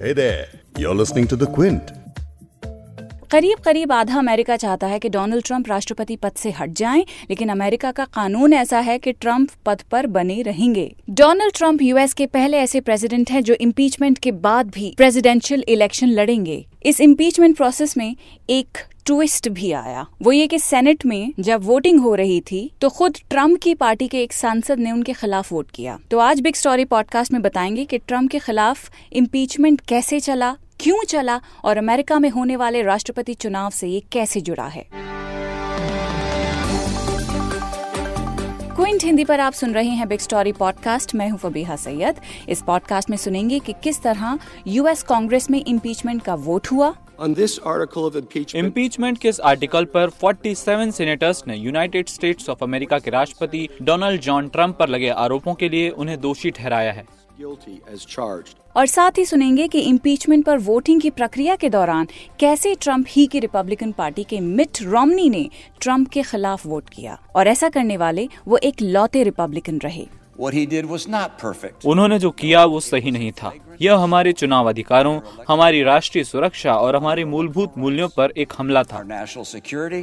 Hey there, you're listening to The Quint. करीब करीब आधा अमेरिका चाहता है कि डोनाल्ड ट्रंप राष्ट्रपति पद से हट जाएँ, लेकिन अमेरिका का कानून ऐसा है कि ट्रंप पद पर बने रहेंगे डोनाल्ड ट्रंप यूएस के पहले ऐसे प्रेसिडेंट हैं जो इम्पीचमेंट के बाद भी प्रेसिडेंशियल इलेक्शन लड़ेंगे इस इम्पीचमेंट प्रोसेस में एक ट्विस्ट भी आया। वो ये कि सेनेट में जब वोटिंग हो रही थी तो खुद ट्रंप की पार्टी के एक सांसद ने उनके खिलाफ वोट किया। तो आज बिग स्टोरी पॉडकास्ट में बताएँगे कि ट्रंप के खिलाफ इम्पीचमेंट कैसे चला, क्यों चला, और अमेरिका में होने वाले राष्ट्रपति चुनाव से ये कैसे जुड़ा है। क्विंट हिंदी पर आप सुन रहे हैं बिग स्टोरी पॉडकास्ट। मैं हूँ फबीहा सैयद। इस पॉडकास्ट में सुनेंगे कि किस तरह यूएस कांग्रेस में इम्पीचमेंट का वोट हुआ इम्पीचमेंट के इस आर्टिकल पर 47 सेनेटर्स ने यूनाइटेड स्टेट्स ऑफ़ अमेरिका के राष्ट्रपति डोनाल्ड जॉन ट्रंप पर लगे आरोपों के लिए उन्हें दोषी ठहराया है. और साथ ही सुनेंगे कि इम्पीचमेंट पर वोटिंग की प्रक्रिया के दौरान कैसे ट्रंप ही की रिपब्लिकन पार्टी के मिट रोमनी ने ट्रंप के खिलाफ वोट किया। और ऐसा करने वाले वो एक लौते रिपब्लिकन रहे। What he did was not perfect. उन्होंने जो किया वो सही नहीं था। यह हमारे चुनाव अधिकारों हमारी राष्ट्रीय सुरक्षा और हमारे मूलभूत मूल्यों पर एक हमला था। Our national security,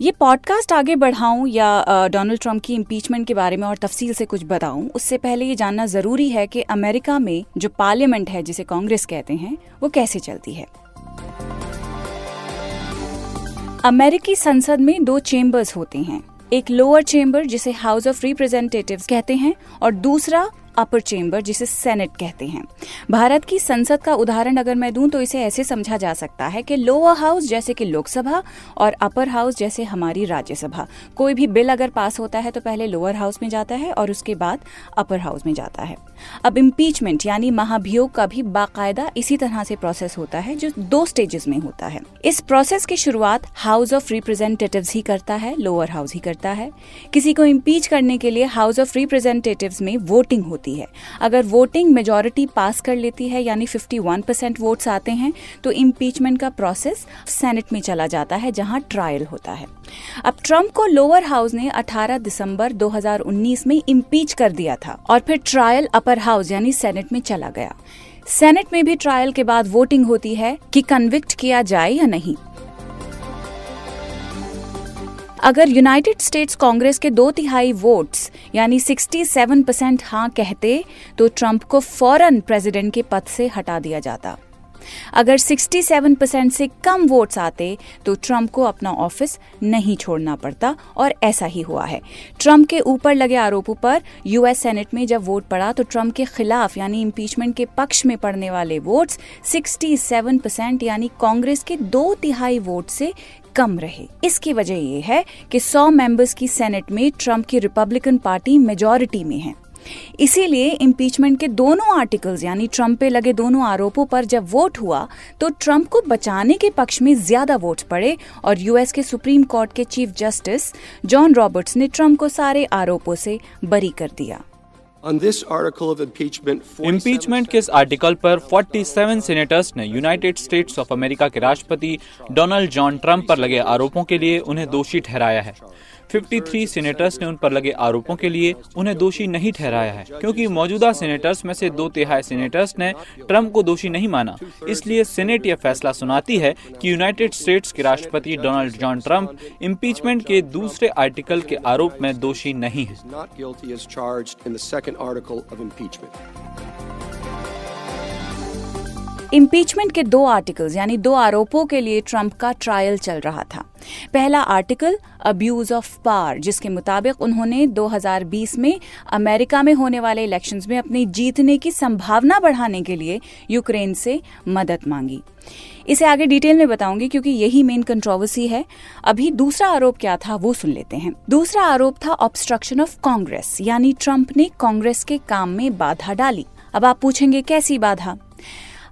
ये पॉडकास्ट आगे बढ़ाऊं या डोनाल्ड ट्रंप की इम्पीचमेंट के बारे में और तफसील से कुछ बताऊँ उससे पहले ये जानना ज़रूरी है कि अमेरिका में जो पार्लियामेंट है जिसे कांग्रेस कहते हैं वो कैसे चलती है। अमेरिकी संसद में दो चेम्बर्स होते हैं। एक लोअर चेम्बर जिसे हाउस ऑफ़ रिप्रेजेंटेटिव कहते हैं और दूसरा अपर चेम्बर जिसे सेनेट कहते हैं। भारत की संसद का उदाहरण अगर मैं दूँ तो इसे ऐसे समझा जा सकता है कि लोअर हाउस जैसे कि लोकसभा और अपर हाउस जैसे हमारी राज्यसभा। कोई भी बिल अगर पास होता है तो पहले लोअर हाउस में जाता है और उसके बाद अपर हाउस में जाता है। अब इम्पीचमेंट यानी महाभियोग का भी बाकायदा इसी तरह से प्रोसेस होता है, जो दो स्टेजेस में होता है। इस प्रोसेस की शुरुआत हाउस ऑफ़ रिप्रेजेंटेटिव ही करता है लोअर हाउस ही करता है। किसी को इम्पीच करने के लिए हाउस ऑफ़ रिप्रेजेंटेटिव में वोटिंग होती है। अगर वोटिंग मेजोरिटी पास कर लेती है, यानी 51 परसेंट वोट्स आते हैं तो इम्पीचमेंट का प्रोसेस सेनेट में चला जाता है, जहाँ ट्रायल होता है। अब ट्रंप को लोअर हाउस ने 18 दिसंबर 2019 में इम्पीच कर दिया था और फिर ट्रायल अपर हाउस यानी सेनेट में चला गया। सेनेट में भी ट्रायल के बाद वोटिंग होती है कि कन्विक्ट किया जाए या नहीं। अगर यूनाइटेड स्टेट्स कांग्रेस के दो तिहाई वोट्स यानी 67 परसेंट हाँ कहते तो ट्रंप को फ़ौरन प्रेसिडेंट के पद से हटा दिया जाता। अगर 67 परसेंट से कम वोट्स आते तो ट्रंप को अपना ऑफ़िस नहीं छोड़ना पड़ता, और ऐसा ही हुआ है। ट्रंप के ऊपर लगे आरोपों पर यूएस सेनेट में जब वोट पड़ा तो ट्रंप के खिलाफ, यानी इम्पीचमेंट के पक्ष में पड़ने वाले वोट्स 67 परसेंट यानी कांग्रेस के दो तिहाई वोट से कम रहे। इसकी वजह ये है कि 100 मेंबर्स की सेनेट में ट्रंप की रिपब्लिकन पार्टी मेजॉरिटी में है। इसीलिए इम्पीचमेंट के दोनों आर्टिकल्स यानी ट्रंप पे लगे दोनों आरोपों पर जब वोट हुआ तो ट्रंप को बचाने के पक्ष में ज़्यादा वोट पड़े और यूएस के सुप्रीम कोर्ट के चीफ जस्टिस जॉन रॉबर्ट्स ने ट्रंप को सारे आरोपों से बरी कर दिया। इम्पीचमेंट के इस आर्टिकल पर 47 सेनेटर्स ने यूनाइटेड स्टेट्स ऑफ़ अमेरिका के राष्ट्रपति डोनाल्ड जॉन ट्रंप पर लगे आरोपों के लिए उन्हें दोषी ठहराया है। 53 सीनेटर्स ने उन पर लगे आरोपों के लिए उन्हें दोषी नहीं ठहराया है क्योंकि मौजूदा सीनेटर्स में से दो तिहाई सीनेटर्स ने ट्रंप को दोषी नहीं माना। इसलिए सेनेट यह फैसला सुनाती है कि यूनाइटेड स्टेट्स के राष्ट्रपति डोनाल्ड जॉन ट्रंप इम्पीचमेंट के दूसरे आर्टिकल के आरोप में दोषी नहीं है। Not guilty as charged in the second article of impeachment. Impeachment के दो आर्टिकल्स यानी दो आरोपों के लिए ट्रंप का ट्रायल चल रहा था। पहला आर्टिकल अब्यूज ऑफ़ पावर जिसके मुताबिक उन्होंने 2020 में अमेरिका में होने वाले इलेक्शंस में अपनी जीतने की संभावना बढ़ाने के लिए यूक्रेन से मदद मांगी। इसे आगे डिटेल में बताऊँगी क्योंकि यही मेन कंट्रोवर्सी है। अभी दूसरा आरोप क्या था, वो सुन लेते हैं। दूसरा आरोप था ऑब्स्ट्रक्शन ऑफ़ कांग्रेस यानी ट्रंप ने कांग्रेस के काम में बाधा डाली। अब आप पूछेंगे, कैसी बाधा?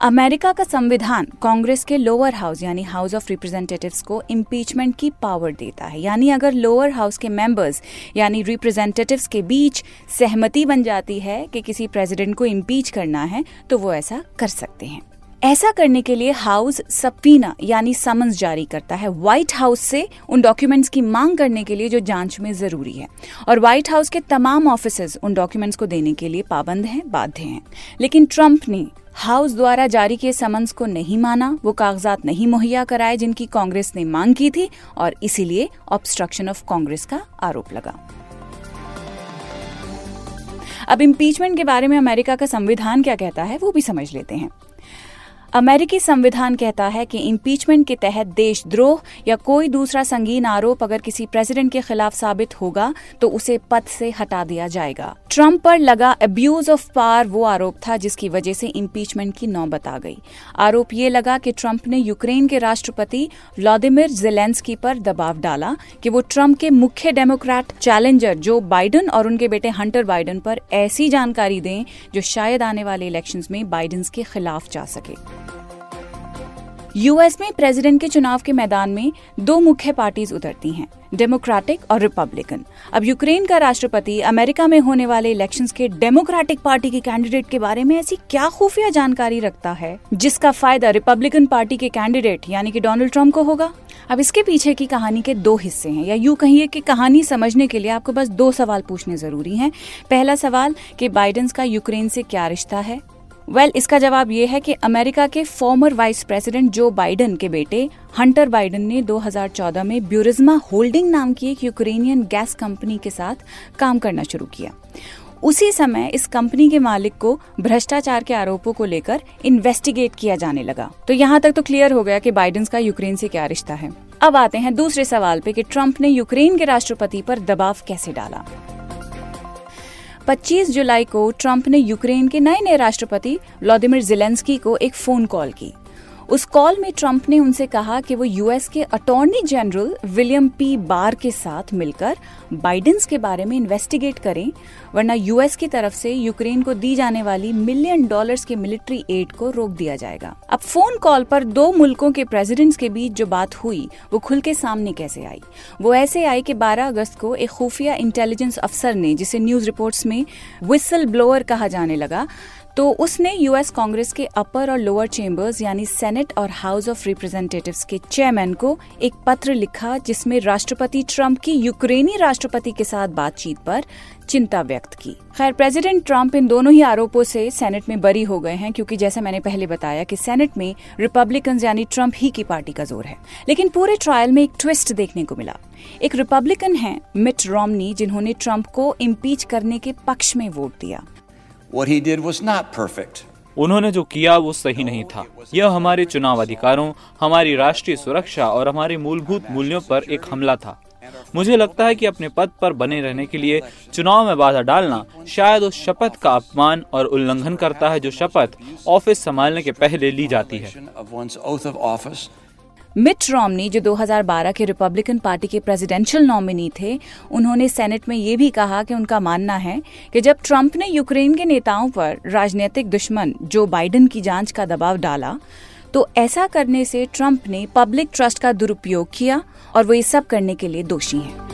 अमेरिका का संविधान कांग्रेस के लोअर हाउस यानी हाउस ऑफ़ रिप्रेजेंटेटिव्स को इम्पीचमेंट की पावर देता है। यानी अगर लोअर हाउस के मेंबर्स यानी रिप्रेजेंटेटिव्स के बीच सहमति बन जाती है कि किसी प्रेसिडेंट को इम्पीच करना है तो वो ऐसा कर सकते हैं। ऐसा करने के लिए हाउस सपीना यानी समन्स जारी करता है। व्हाइट हाउस से उन डॉक्यूमेंट्स की मांग करने के लिए जो जाँच में ज़रूरी है। और व्हाइट हाउस के तमाम ऑफिसर्स उन डॉक्यूमेंट्स को देने के लिए पाबंद हैं, बाध्य हैं। लेकिन ट्रंप ने हाउस द्वारा जारी किए समन्स को नहीं माना, वो कागजात नहीं मुहैया कराए जिनकी कांग्रेस ने मांग की थी और इसीलिए ऑब्स्ट्रक्शन ऑफ़ कांग्रेस का आरोप लगा। अब इम्पीचमेंट के बारे में अमेरिका का संविधान क्या कहता है, वो भी समझ लेते हैं। अमेरिकी संविधान कहता है कि इम्पीचमेंट के तहत देशद्रोह या कोई दूसरा संगीन आरोप अगर किसी प्रेसिडेंट के खिलाफ साबित होगा तो उसे पद से हटा दिया जाएगा। ट्रंप पर लगा अब्यूज ऑफ़ पावर वो आरोप था जिसकी वजह से इम्पीचमेंट की नौबत आ गई। आरोप ये लगा कि ट्रंप ने यूक्रेन के राष्ट्रपति व्लादिमिर जेलेंस्की पर दबाव डाला कि वो ट्रंप के मुख्य डेमोक्रेट चैलेंजर जो बाइडन और उनके बेटे हंटर बाइडन पर ऐसी जानकारी दें जो शायद आने वाले इलेक्शंस में बाइडन के खिलाफ जा सके। यूएस में प्रेसिडेंट के चुनाव के मैदान में दो मुख्य पार्टीज़ उतरती हैं डेमोक्रेटिक और रिपब्लिकन अब यूक्रेन का राष्ट्रपति अमेरिका में होने वाले इलेक्शंस के डेमोक्रेटिक पार्टी के कैंडिडेट के बारे में ऐसी क्या खुफिया जानकारी रखता है? जिसका फ़ायदा रिपब्लिकन पार्टी के कैंडिडेट यानी कि डोनाल्ड ट्रंप को होगा? अब इसके पीछे की कहानी के दो हिस्से हैं, या यूँ कहिए कि कहानी समझने के लिए आपको बस दो सवाल पूछने ज़रूरी हैं। पहला सवाल, कि बाइडेन का यूक्रेन से क्या रिश्ता है? वेल well, इसका जवाब ये है कि अमेरिका के former vice president Joe Biden के बेटे हंटर बाइडन ने 2014 में ब्यूरिज्मा होल्डिंग नाम की एक यूक्रेनियन गैस कंपनी के साथ काम करना शुरू किया। उसी समय इस कंपनी के मालिक को भ्रष्टाचार के आरोपों को लेकर इन्वेस्टिगेट किया जाने लगा। तो यहाँ तक तो क्लियर हो गया कि बाइडेन का यूक्रेन से क्या रिश्ता है। अब आते हैं दूसरे सवाल पे कि ट्रंप ने यूक्रेन के राष्ट्रपति पर दबाव कैसे डाला? 25 जुलाई को ट्रंप ने यूक्रेन के नए नए राष्ट्रपति व्लादिमिर जिलेंस्की को एक फ़ोन कॉल की। उस कॉल में ट्रंप ने उनसे कहा कि वो यूएस के attorney general William P. Barr के साथ मिलकर बाइडेंस के बारे में इन्वेस्टिगेट करें, वरना यूएस की तरफ़ से यूक्रेन को दी जाने वाली मिलियन डॉलर्स के मिलिट्री एड को रोक दिया जाएगा। अब फ़ोन कॉल पर दो मुल्कों के प्रेसिडेंट्स के बीच जो बात हुई, वो खुल के सामने कैसे आई? वो ऐसे आई कि 12 अगस्त को एक खुफिया इंटेलिजेंस अफसर ने, जिसे न्यूज़ रिपोर्ट्स में विसल ब्लोअर कहा जाने लगा तो उसने यूएस कांग्रेस के अपर और लोअर चेंबर्स यानी सेनेट और हाउस ऑफ़ रिप्रेजेंटेटिव्स के चेयरमैन को एक पत्र लिखा जिसमें राष्ट्रपति ट्रंप की यूक्रेनी राष्ट्रपति के साथ बातचीत पर चिंता व्यक्त की। खैर, प्रेसिडेंट ट्रंप इन दोनों ही आरोपों से सेनेट में बरी हो गए हैं क्योंकि जैसा मैंने पहले बताया कि सेनेट में रिपब्लिकन यानी ट्रंप ही की पार्टी का ज़ोर है। लेकिन पूरे ट्रायल में एक ट्विस्ट देखने को मिला। एक रिपब्लिकन है मिट रोमनी जिन्होंने ट्रंप को इम्पीच करने के पक्ष में वोट दिया। उन्होंने जो किया वो सही नहीं था। यह हमारे चुनाव अधिकारों हमारी राष्ट्रीय सुरक्षा और हमारे मूलभूत मूल्यों पर एक हमला था। मुझे लगता है कि अपने पद पर बने रहने के लिए चुनाव में बाधा डालना शायद उस शपथ का अपमान और उल्लंघन करता है जो शपथ ऑफ़िस संभालने के पहले ली जाती है। मिट रॉमनी, जो 2012 के रिपब्लिकन पार्टी के प्रेसिडेंशियल नॉमिनी थे, उन्होंने सेनेट में ये भी कहा कि उनका मानना है कि जब ट्रंप ने यूक्रेन के नेताओं पर राजनीतिक दुश्मन जो बाइडेन की जाँच का दबाव डाला तो ऐसा करने से ट्रंप ने पब्लिक ट्रस्ट का दुरुपयोग किया और वो ये सब करने के लिए दोषी हैं।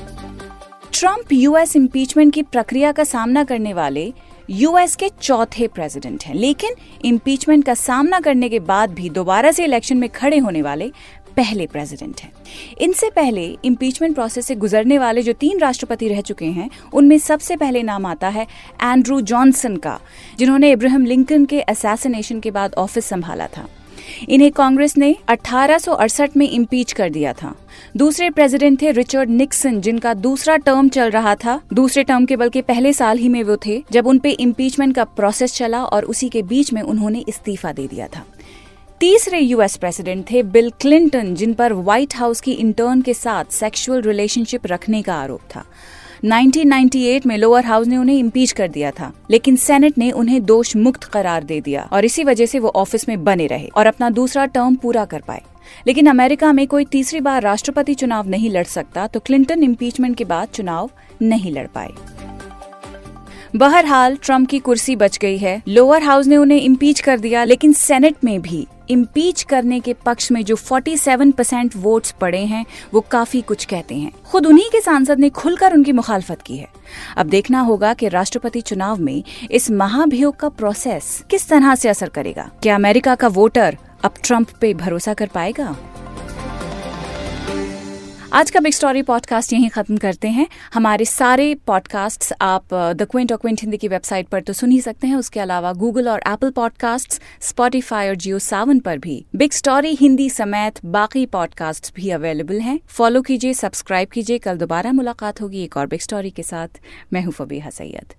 ट्रंप यूएस इम्पीचमेंट की प्रक्रिया का सामना करने वाले यूएस के चौथे प्रेसिडेंट हैं, लेकिन इम्पीचमेंट का सामना करने के बाद भी दोबारा से इलेक्शन में खड़े होने वाले पहले प्रेसिडेंट हैं। इनसे पहले इम्पीचमेंट प्रोसेस से गुजरने वाले जो तीन राष्ट्रपति रह चुके हैं, उनमें सबसे पहले नाम आता है एंड्रू जॉनसन का, जिन्होंने इब्राहिम लिंकन के असैसिनेशन के बाद ऑफ़िस संभाला था। इन्हें कांग्रेस ने अठारह में इम्पीच कर दिया था। दूसरे प्रेसिडेंट थे रिचर्ड निक्सन जिनका दूसरा टर्म चल रहा था। दूसरे टर्म के बल्कि पहले साल ही में वो थे, जब उनपे इम्पीचमेंट का प्रोसेस चला और उसी के बीच में उन्होंने इस्तीफा दे दिया था। तीसरे यूएस प्रेसिडेंट थे बिल क्लिंटन जिन पर व्हाइट हाउस की इंटर्न के साथ सेक्सुअल रिलेशनशिप रखने का आरोप था। 1998 में लोअर हाउस ने उन्हें इम्पीच कर दिया था, लेकिन सेनेट ने उन्हें दोष मुक्त करार दे दिया और इसी वजह से वो ऑफ़िस में बने रहे और अपना दूसरा टर्म पूरा कर पाए। लेकिन अमेरिका में कोई तीसरी बार राष्ट्रपति चुनाव नहीं लड़ सकता तो क्लिंटन इम्पीचमेंट के बाद चुनाव नहीं लड़ पाए। बहरहाल ट्रंप की कुर्सी बच गई है। लोअर हाउस ने उन्हें इम्पीच कर दिया, लेकिन सेनेट में भी। इम्पीच करने के पक्ष में जो 47 परसेंट वोट पड़े हैं, वो काफ़ी कुछ कहते हैं। खुद उन्हीं के सांसद ने खुलकर उनकी मुखालफत की है। अब देखना होगा कि राष्ट्रपति चुनाव में इस महाभियोग का प्रोसेस किस तरह से असर करेगा। क्या अमेरिका का वोटर अब ट्रंप पे भरोसा कर पाएगा? आज का बिग स्टोरी पॉडकास्ट यहीं खत्म करते हैं। हमारे सारे पॉडकास्ट आप द क्विंट और क्विंट हिंदी की वेबसाइट पर तो सुन ही सकते हैं। उसके अलावा गूगल और एप्पल पॉडकास्ट स्पॉटिफाई और जियो सावन पर भी। बिग स्टोरी हिंदी समेत बाकी पॉडकास्ट भी अवेलेबल हैं। फॉलो कीजिए सब्सक्राइब कीजिए। कल दोबारा मुलाकात होगी एक और बिग स्टोरी के साथ। मैं हूँ फबीहा सैयद।